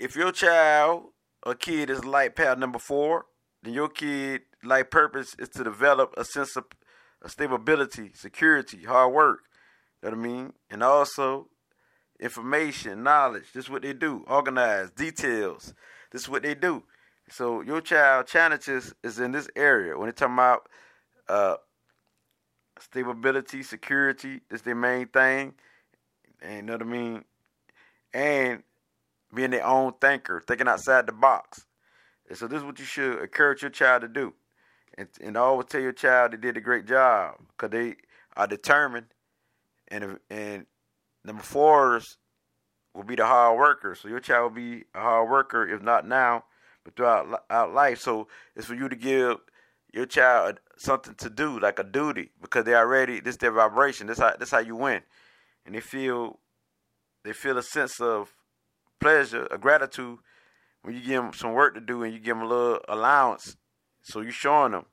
if your child or kid is life path number four, then your kid life purpose is to develop a sense of stability, security, hard work. You know what I mean? And also information, knowledge. This is what they do. Organize, details. This is what they do. So your child challenges is in this area. When they talking about uh, stability, security, is their main thing. And you know what I mean? And being their own thinker, thinking outside the box. And so this is what you should encourage your child to do. And, and always tell your child they did a great job because they are determined. And, and number fours will be the hard worker. So your child will be a hard worker, if not now, but throughout out life. So it's for you to give your child something to do, like a duty, because they already this their vibration. This how this how you win, and they feel they feel a sense of pleasure, a gratitude when you give them some work to do and you give them a little allowance. So you're showing them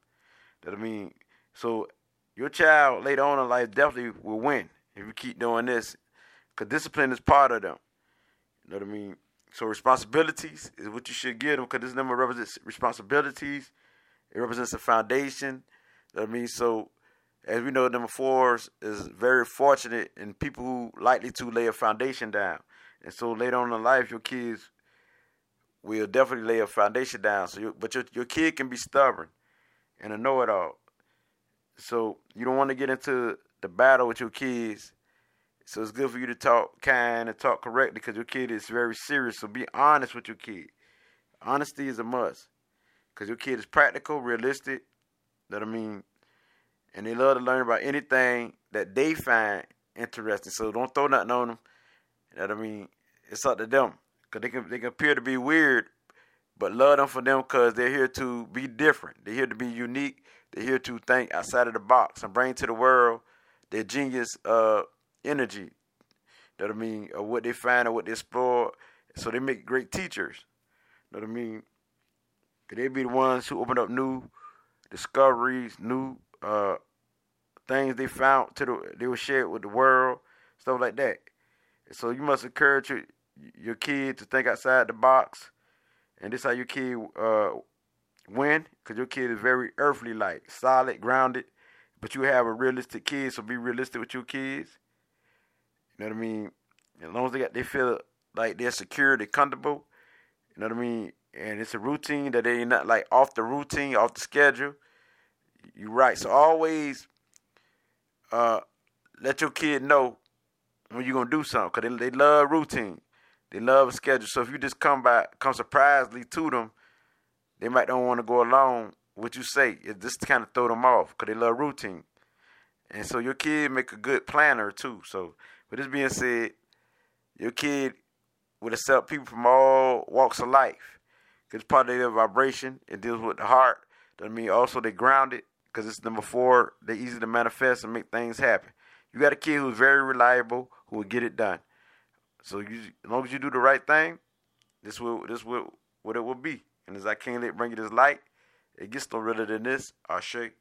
that I mean. So your child later on in life definitely will win if you keep doing this, because discipline is part of them. You know what I mean? So responsibilities is what you should give them, because this number represents responsibilities. It represents a foundation. You know what I mean? So as we know, number four is, very fortunate and people who likely to lay a foundation down. And so later on in life, your kids will definitely lay a foundation down. So, you, but your your kid can be stubborn and a know-it-all. So you don't want to get into the battle with your kids. So it's good for you to talk kind and talk correctly because your kid is very serious. So be honest with your kid. Honesty is a must because your kid is practical, realistic. That I mean, and they love to learn about anything that they find interesting. So don't throw nothing on them. That I mean, it's up to them because they can they can appear to be weird, but love them for them because they're here to be different. They're here to be unique. They're here to think outside of the box and bring to the world their genius uh, energy. That I mean, or what they find or what they explore. So they make great teachers. Know what I mean? They be the ones who open up new discoveries, new uh, things they found to the they were shared with the world, stuff like that. So you must encourage your, your kid to think outside the box, and this how your kid uh, win, because your kid is very earthly like, solid, grounded, but you have a realistic kid, so be realistic with your kids. You know what I mean? As long as they got they feel like they're secure, they're comfortable. You know what I mean? And it's a routine that they not like off the routine, off the schedule. You're right. So always uh, let your kid know when you're gonna do something, cause they, they love routine, they love a schedule. So if you just come by, come surprisingly to them, they might don't want to go along what you say. It just kind of throw them off, cause they love routine. And so your kid make a good planner too. So with this being said, your kid would accept people from all walks of life. Cause it's part of their vibration. It deals with the heart. That mean also they grounded because it's number four. They're easy to manifest and make things happen. You got a kid who's very reliable, who will get it done. So you, as long as you do the right thing, this will this will what it will be. And as I can't let bring you this light, it gets no realer than this. Ashe.